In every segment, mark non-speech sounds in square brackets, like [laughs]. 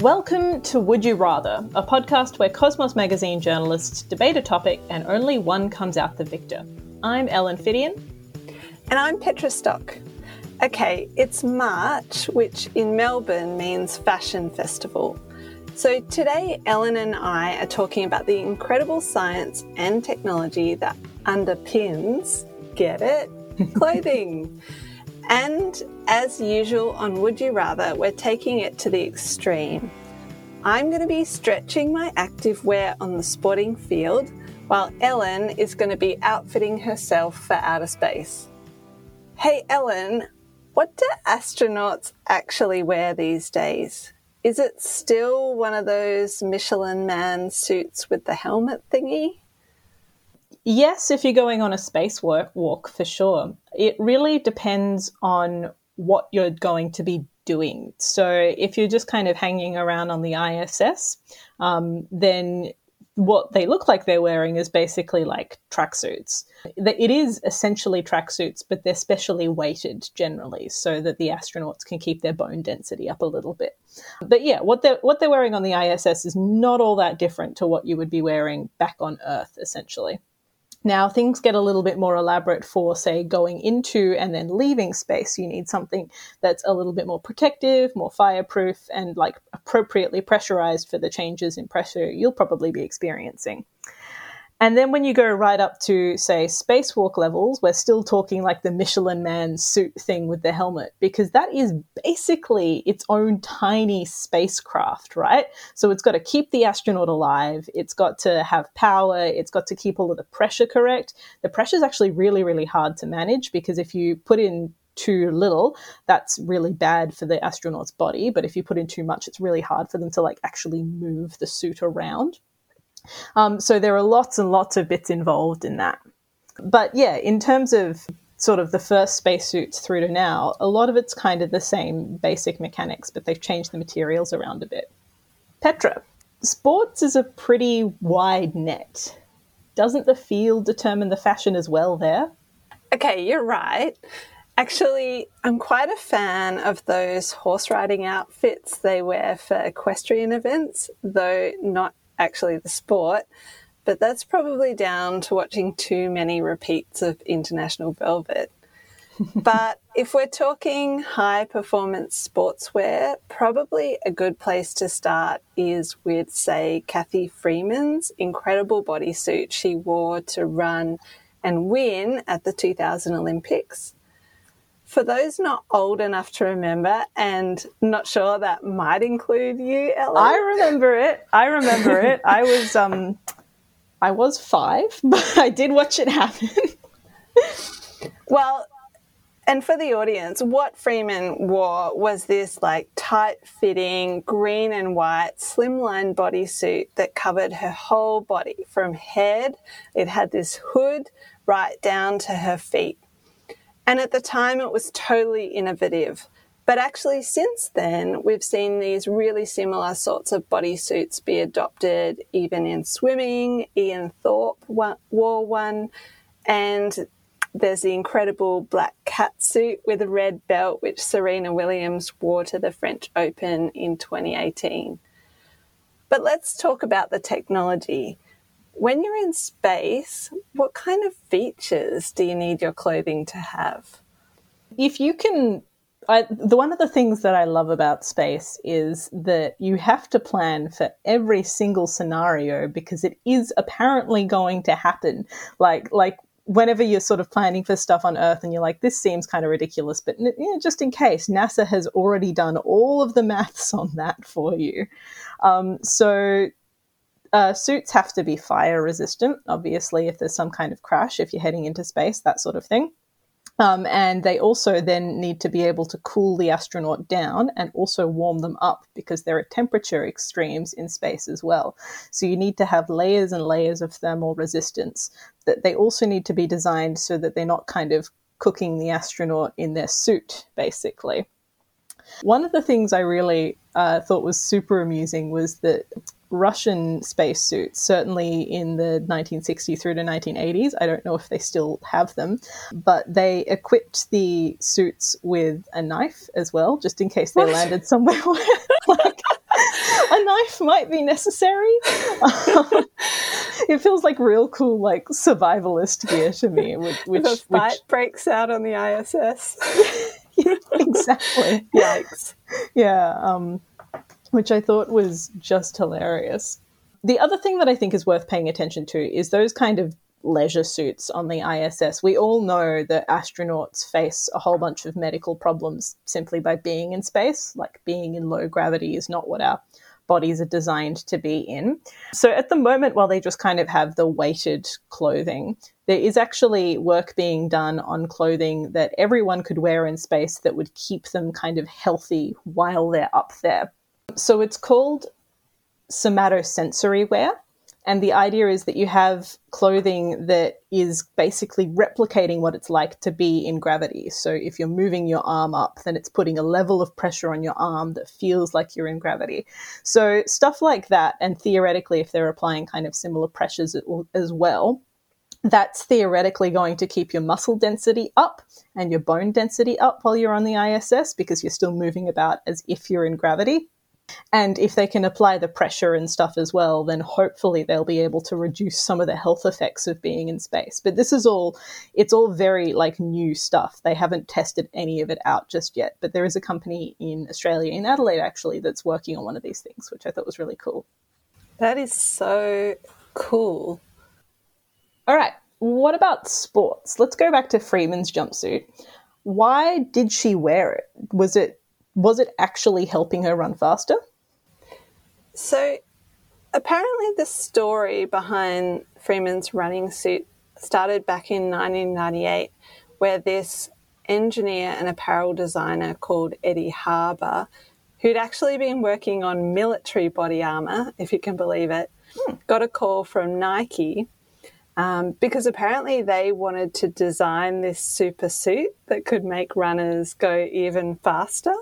Welcome to Would You Rather, a podcast where Cosmos magazine journalists debate a topic and only one comes out the victor. I'm Ellen Phiddian. And I'm Petra Stock. Okay, it's March, which in Melbourne means Fashion Festival. So today, Ellen and I are talking about the incredible science and technology that underpins, get it, [laughs] clothing. and as usual on Would You Rather, we're taking it to the extreme. I'm going to be stretching my active wear on the sporting field, while Ellen is going to be outfitting herself for outer space. Hey, Ellen, what do astronauts actually wear these days? Is it still one of those Michelin man suits with the helmet thingy? Yes, if you're going on a space walk, walk for sure. It really depends on what you're going to be doing. So if you're just kind of hanging around on the ISS, um, then what they look like they're wearing is basically like tracksuits. It is essentially tracksuits, but they're specially weighted generally so that the astronauts can keep their bone density up a little bit. But yeah, what they're what they're wearing on the ISS is not all that different to what you would be wearing back on Earth, essentially. Now, things get a little bit more elaborate for, say, going into and then leaving space. You need something that's a little bit more protective, more fireproof, and like appropriately pressurized for the changes in pressure you'll probably be experiencing. And then when you go right up to, say, spacewalk levels, we're still talking like the Michelin man suit thing with the helmet, because that is basically its own tiny spacecraft, right? So it's got to keep the astronaut alive, it's got to have power, it's got to keep all of the pressure correct. The pressure is actually really, really hard to manage because if you put in too little, that's really bad for the astronaut's body. But if you put in too much, it's really hard for them to like actually move the suit around. Um, so there are lots and lots of bits involved in that. But yeah, in terms of sort of the first spacesuits through to now, a lot of it's kind of the same basic mechanics, but they've changed the materials around a bit. Petra, sports is a pretty wide net. Doesn't the field determine the fashion as well there? Okay, you're right. Actually, I'm quite a fan of those horse riding outfits they wear for equestrian events, though not actually the sport, but that's probably down to watching too many repeats of International Velvet. [laughs] but if we're talking high performance sportswear, probably a good place to start is with, say, Cathy Freeman's incredible bodysuit she wore to run and win at the 2000 Olympics. For those not old enough to remember, and not sure that might include you, Ellen. I remember it. I remember it. [laughs] I was um, I was five, [laughs] but I did watch it happen. [laughs] well, and for the audience, what Freeman wore was this like tight fitting green and white slimline bodysuit that covered her whole body from head. It had this hood right down to her feet. And at the time, it was totally innovative. But actually, since then, we've seen these really similar sorts of bodysuits be adopted even in swimming. Ian Thorpe wore one, and there's the incredible black cat suit with a red belt, which Serena Williams wore to the French Open in 2018. But let's talk about the technology when you're in space, what kind of features do you need your clothing to have? If you can I, the one of the things that I love about space is that you have to plan for every single scenario because it is apparently going to happen. Like like whenever you're sort of planning for stuff on Earth and you're like, this seems kind of ridiculous, but you know, just in case, NASA has already done all of the [laughs] maths on that for you. Um, so uh, suits have to be fire resistant, obviously, if there's some kind of crash, if you're heading into space, that sort of thing. Um, and they also then need to be able to cool the astronaut down and also warm them up because there are temperature extremes in space as well. So you need to have layers and layers of thermal resistance. That they also need to be designed so that they're not kind of cooking the astronaut in their suit, basically. One of the things I really uh, thought was super amusing was that Russian spacesuits, certainly in the 1960s through to 1980s. I don't know if they still have them, but they equipped the suits with a knife as well, just in case they what? landed somewhere where, [laughs] like, a knife might be necessary. [laughs] it feels like real cool, like survivalist gear to me. [laughs] Which, which the fight which, breaks out on the ISS. yeah, exactly. Yikes. Yeah, um, which I thought was just hilarious. The other thing that I think is worth paying attention to is those kind of leisure suits on the ISS. We all know that astronauts face a whole bunch of medical problems simply by being in space. Like being in low gravity is not what our bodies are designed to be in. So at the moment, while they just kind of have the weighted clothing, there is actually work being done on clothing that everyone could wear in space that would keep them kind of healthy while they're up there. So it's called somatosensory wear. And the idea is that you have clothing that is basically replicating what it's like to be in gravity. So if you're moving your arm up, then it's putting a level of pressure on your arm that feels like you're in gravity. So stuff like that, and theoretically, if they're applying kind of similar pressures as well, that's theoretically going to keep your muscle density up and your bone density up while you're on the ISS because you're still moving about as if you're in gravity. And if they can apply the pressure and stuff as well, then hopefully they'll be able to reduce some of the health effects of being in space. But this is all, it's all very like new stuff. They haven't tested any of it out just yet. But there is a company in Australia, in Adelaide actually, that's working on one of these things, which I thought was really cool. That is so cool. All right. What about sports? Let's go back to Freeman's jumpsuit. Why did she wear it? Was it was it actually helping her run faster? So, apparently, the story behind Freeman's running suit started back in 1998, where this engineer and apparel designer called Eddie Harbour, who'd actually been working on military body armor, if you can believe it, hmm. got a call from Nike um, because apparently they wanted to design this super suit that could make runners go even faster.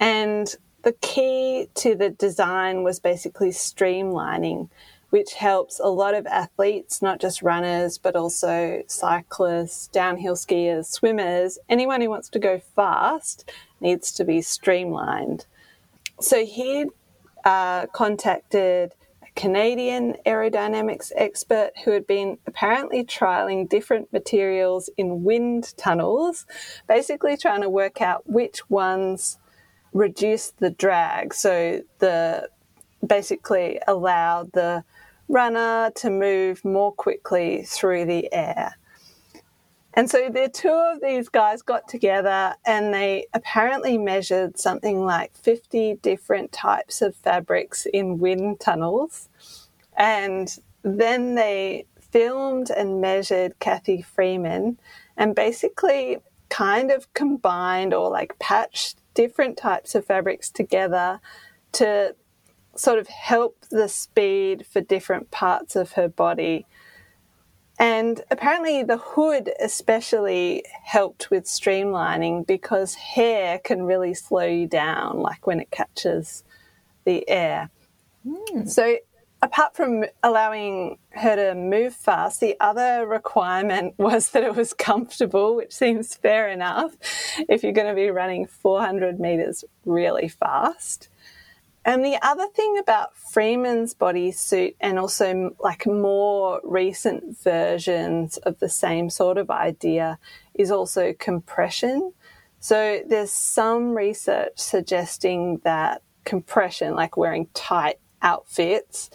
And the key to the design was basically streamlining, which helps a lot of athletes, not just runners, but also cyclists, downhill skiers, swimmers. Anyone who wants to go fast needs to be streamlined. So he uh, contacted a Canadian aerodynamics expert who had been apparently trialing different materials in wind tunnels, basically trying to work out which ones reduce the drag. So the basically allow the runner to move more quickly through the air. And so the two of these guys got together and they apparently measured something like 50 different types of fabrics in wind tunnels. And then they filmed and measured Cathy Freeman and basically kind of combined or like patched different types of fabrics together to sort of help the speed for different parts of her body. And apparently, the hood especially helped with streamlining because hair can really slow you down, like when it catches the air. Mm. So, apart from allowing her to move fast, the other requirement [laughs] was that it was comfortable, which seems fair enough if you're going to be running 400 meters really fast. And the other thing about Freeman's bodysuit and also like more recent versions of the same sort of idea is also compression. So there's some research suggesting that compression, like wearing tight outfits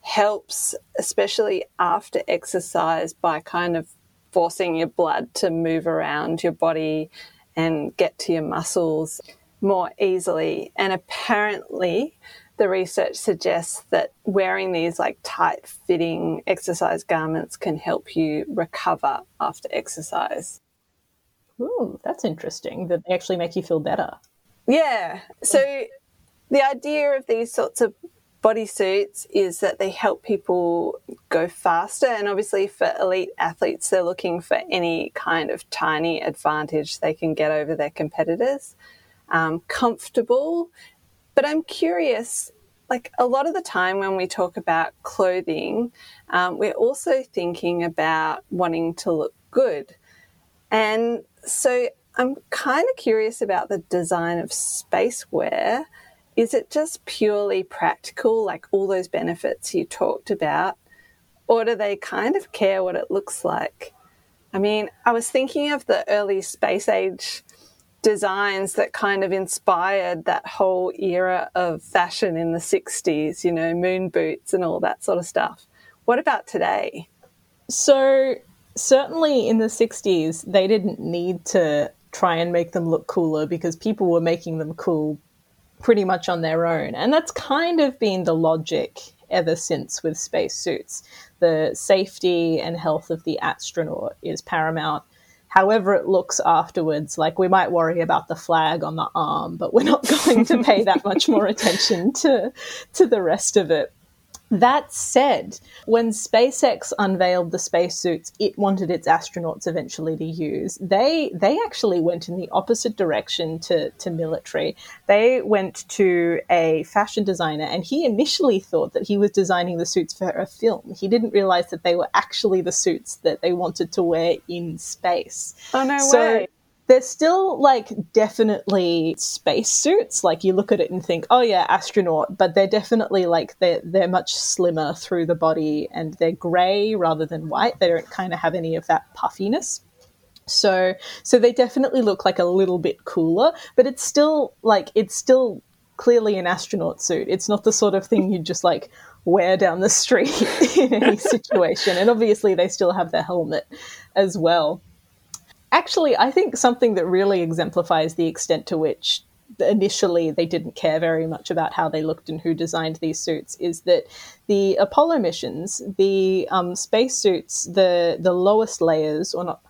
helps, especially after exercise, by kind of forcing your blood to move around your body and get to your muscles more easily. And apparently, the research suggests that wearing these like tight fitting exercise garments can help you recover after exercise. Ooh, that's interesting that they actually make you feel better. Yeah. So the idea of these sorts of bodysuits is that they help people go faster. And obviously, for elite athletes, they're looking for any kind of tiny advantage they can get over their competitors. Um, comfortable. But I'm curious like a lot of the time when we talk about clothing, um, we're also thinking about wanting to look good. And so I'm kind of curious about the design of space wear is it just purely practical, like all those benefits you talked about? Or do they kind of care what it looks like? I mean, I was thinking of the early space age designs that kind of inspired that whole era of fashion in the 60s, you know, moon boots and all that sort of stuff. What about today? So, certainly in the 60s, they didn't need to try and make them look cooler because people were making them cool pretty much on their own. And that's kind of been the logic ever since with spacesuits. The safety and health of the astronaut is paramount. However, it looks afterwards, like we might worry about the flag on the arm, but we're not [laughs] going to pay that much more attention to, to the rest of it. That said, when SpaceX unveiled the spacesuits it wanted its astronauts eventually to use, they they actually went in the opposite direction to, to military. They went to a fashion designer and he initially thought that he was designing the suits for a film. He didn't realize that they were actually the suits that they wanted to wear in space. Oh no so, way they're still like definitely spacesuits. Like you look at it and think, oh yeah, astronaut, but they're definitely like they're they're much slimmer through the body and they're grey rather than white. They don't kind of have any of that puffiness. So so they definitely look like a little bit cooler, but it's still like it's still clearly an astronaut suit. It's not the sort of thing you just like wear down the street [laughs] in any [laughs] situation. And obviously they still have their helmet as well actually, I think something that really exemplifies the extent to which initially they didn't care very much about how they looked and who designed these suits is that the Apollo missions, the um, spacesuits, the the lowest layers, or not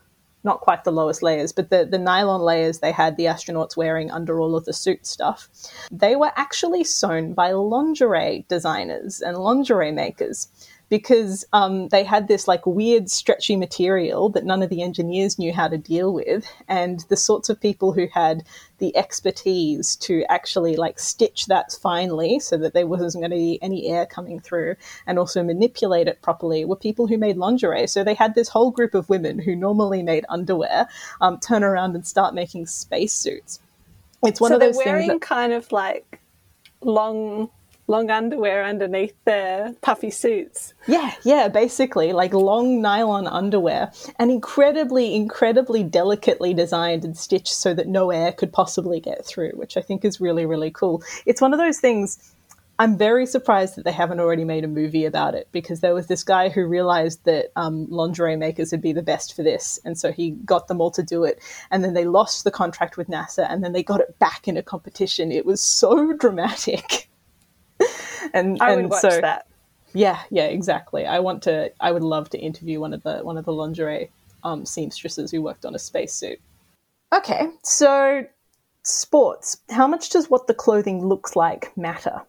not quite the lowest layers, but the, the nylon layers they had the astronauts wearing under all of the suit stuff, they were actually sewn by lingerie designers and lingerie makers because um, they had this like weird stretchy material that none of the engineers knew how to deal with and the sorts of people who had the expertise to actually like stitch that finely so that there wasn't going to be any air coming through and also manipulate it properly were people who made lingerie. So they had this whole group of women who normally made underwear um, turn around and start making spacesuits it's one so of those they're wearing things that- kind of like long long underwear underneath their puffy suits. Yeah, yeah, basically like long nylon underwear and incredibly, incredibly delicately designed and stitched so that no air could possibly get through, which I think is really, really cool. It's one of those things. I'm very surprised that they haven't already made a movie about it because there was this guy who realized that um, lingerie makers would be the best for this. And so he got them all to do it. And then they lost the contract with NASA and then they got it back in a competition. It was so [laughs] dramatic. [laughs] and I and so that. Yeah, yeah, exactly. I want to. I would love to interview one of the one of the lingerie um, seamstresses who worked on a spacesuit. Okay, so sports. How much does what the clothing looks like matter?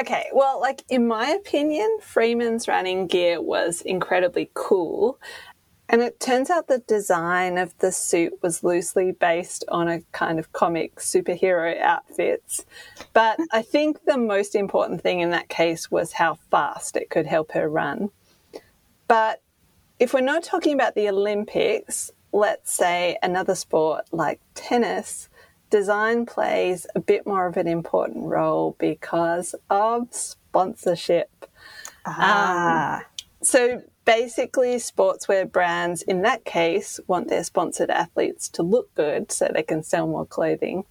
Okay, well, like in my opinion, Freeman's running gear was incredibly cool. And it turns out the design of the suit was loosely based on a kind of comic superhero outfits. But I think the most important thing in that case was how fast it could help her run. But if we're not talking about the Olympics, let's say another sport like tennis, design plays a bit more of an important role because of sponsorship. Ah. Um, so basically sportswear brands in that case want their sponsored athletes to look good so they can sell more clothing.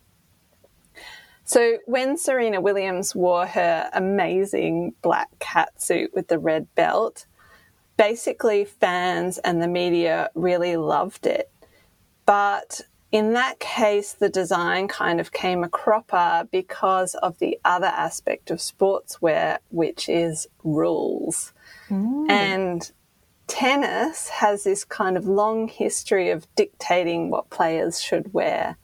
So when Serena Williams wore her amazing black cat suit with the red belt, basically fans and the media really loved it. But in that case, the design kind of came a cropper because of the other aspect of sportswear, which is rules. Mm. And tennis has this kind of long history of dictating what players should wear.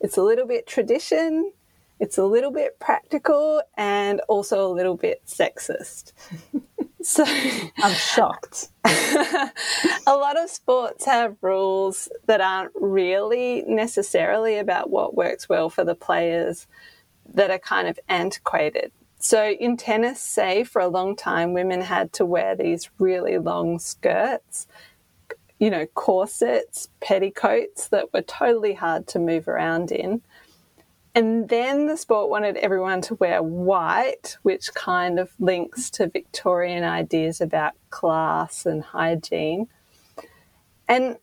It's a little bit tradition, it's a little bit practical, and also a little bit sexist. [laughs] so I'm shocked. [laughs] a lot of sports have rules that aren't really necessarily about what works well for the players that are kind of antiquated. So in tennis, say for a long time, women had to wear these really long skirts, you know, corsets, petticoats that were totally hard to move around in. And then the sport wanted everyone to wear white, which kind of links to Victorian ideas about class and hygiene. And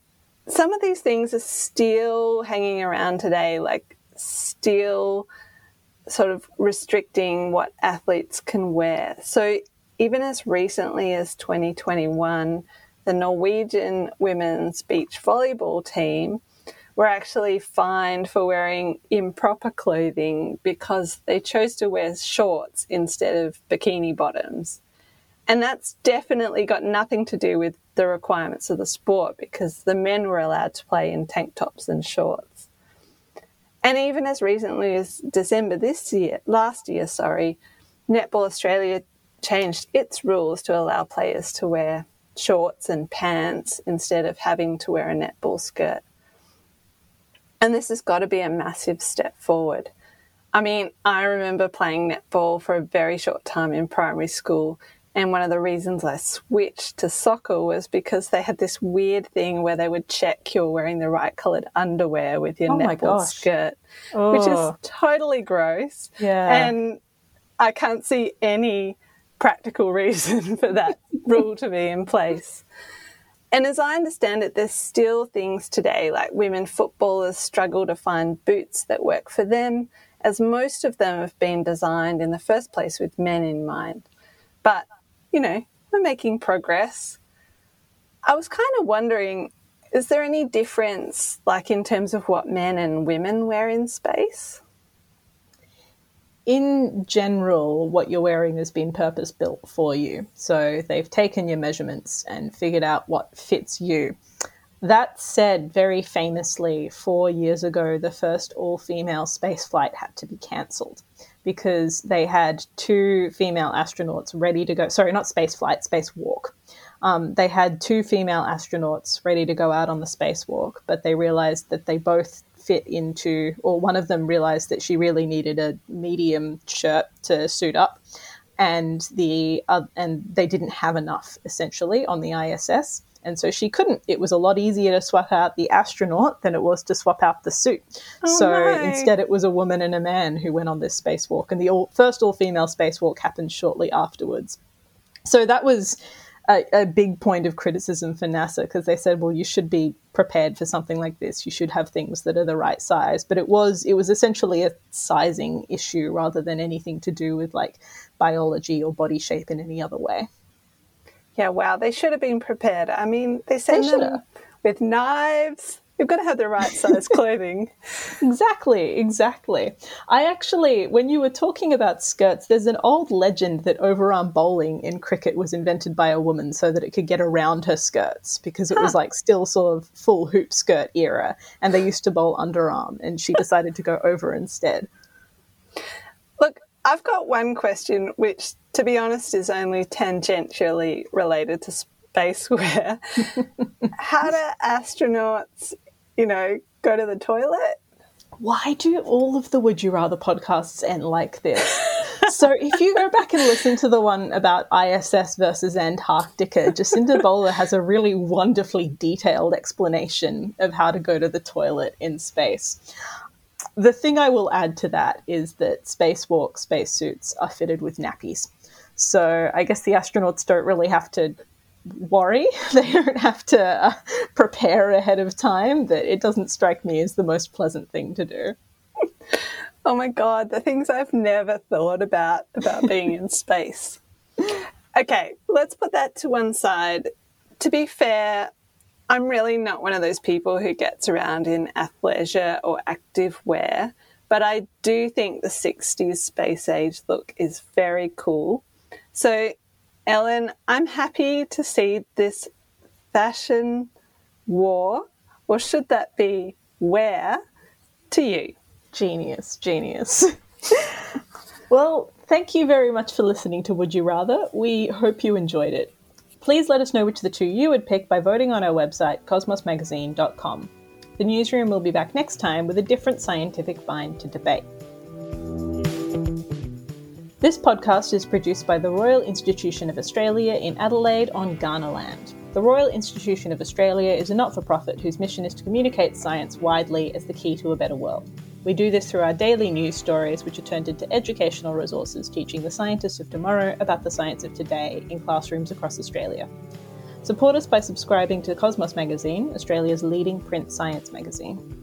some of these things are still hanging around today, like still sort of restricting what athletes can wear. So even as recently as 2021, the Norwegian women's beach volleyball team were actually fined for wearing improper clothing because they chose to wear shorts instead of bikini bottoms. And that's definitely got nothing to do with the requirements of the sport because the men were allowed to play in tank tops and shorts. And even as recently as December this year, last year, sorry, Netball Australia changed its rules to allow players to wear shorts and pants instead of having to wear a netball skirt. And this has got to be a massive step forward. I mean, I remember playing netball for a very short time in primary school. And one of the reasons I switched to soccer was because they had this weird thing where they would check you're wearing the right coloured underwear with your Oh netball skirt, which is Oh. totally gross. Yeah. And I can't see any practical [laughs] reason for that rule to be in place. And as I understand it, there's still things today like women footballers struggle to find boots that work for them, as most of them have been designed in the first place with men in mind. But, you know, we're making progress. I was kind of wondering is there any difference, like in terms of what men and women wear in space? in general, what you're wearing has been purpose built for you. So they've taken your measurements and figured out what fits you. That said, very famously, four years ago, the first all female space flight had to be cancelled because they had two female astronauts ready to go. Sorry, not space flight, spacewalk. Um, they had two female astronauts ready to go out on the spacewalk, but they realized that they both fit into, or one of them realized that she really needed a medium shirt to suit up, and the uh, and they didn't have enough essentially on the ISS, and so she couldn't. It was a lot easier to swap out the astronaut than it was to swap out the suit. Oh, so no. instead, it was a woman and a man who went on this spacewalk, and the all, first all-female spacewalk happened shortly afterwards. So that was a, a big point of criticism for NASA because they said, well, you should be prepared for something like this. You should have things that are the right size. But it was it was essentially a sizing issue rather than anything to do with like biology or body shape in any other way. Yeah, wow, they should have been prepared. I mean, they send They them have. with knives. You've got to have the right size [laughs] clothing. Exactly, exactly. I actually, when you were talking about skirts, there's an old legend that overarm bowling in cricket was invented by a woman so that it could get around her skirts because it was like still sort of full hoop skirt era and they used to bowl underarm and she decided to go over instead. Look, I've got one question, which, to be honest, is only tangentially related to space [laughs] wear. How do astronauts, you know, go to the toilet? Why do all of the Would You Rather podcasts end like this? so if you go back and listen to the one about ISS versus Antarctica, Jacinta Bowler has a really wonderfully detailed explanation of how to go to the toilet in space. The thing I will add to that is that spacewalk spacesuits are fitted with nappies. So I guess the astronauts don't really have to worry. [laughs] They don't have to uh, prepare ahead of time, That it doesn't strike me as the most pleasant thing to do. [laughs] Oh my God, the things I've never thought about about being in [laughs] space. Okay, let's put that to one side. To be fair, I'm really not one of those people who gets around in athleisure or active wear, but I do think the 60s space age look is very cool. So, Ellen, I'm happy to see this fashion war, or should that be wear, to you. Genius, genius. [laughs] well, thank you very much for listening to Would You Rather. We hope you enjoyed it. Please let us know which of the two you would pick by voting on our website, cosmosmagazine.com. The newsroom will be back next time with a different scientific find to debate. This podcast is produced by the Royal Institution of Australia in Adelaide on Kaurna land. The Royal Institution of Australia is a not for profit whose mission is to communicate science widely as the key to a better world. We do this through our daily news stories, which are turned into educational resources teaching the scientists of tomorrow about the science of today in classrooms across Australia. Support us by subscribing to Cosmos Magazine, Australia's leading print science magazine.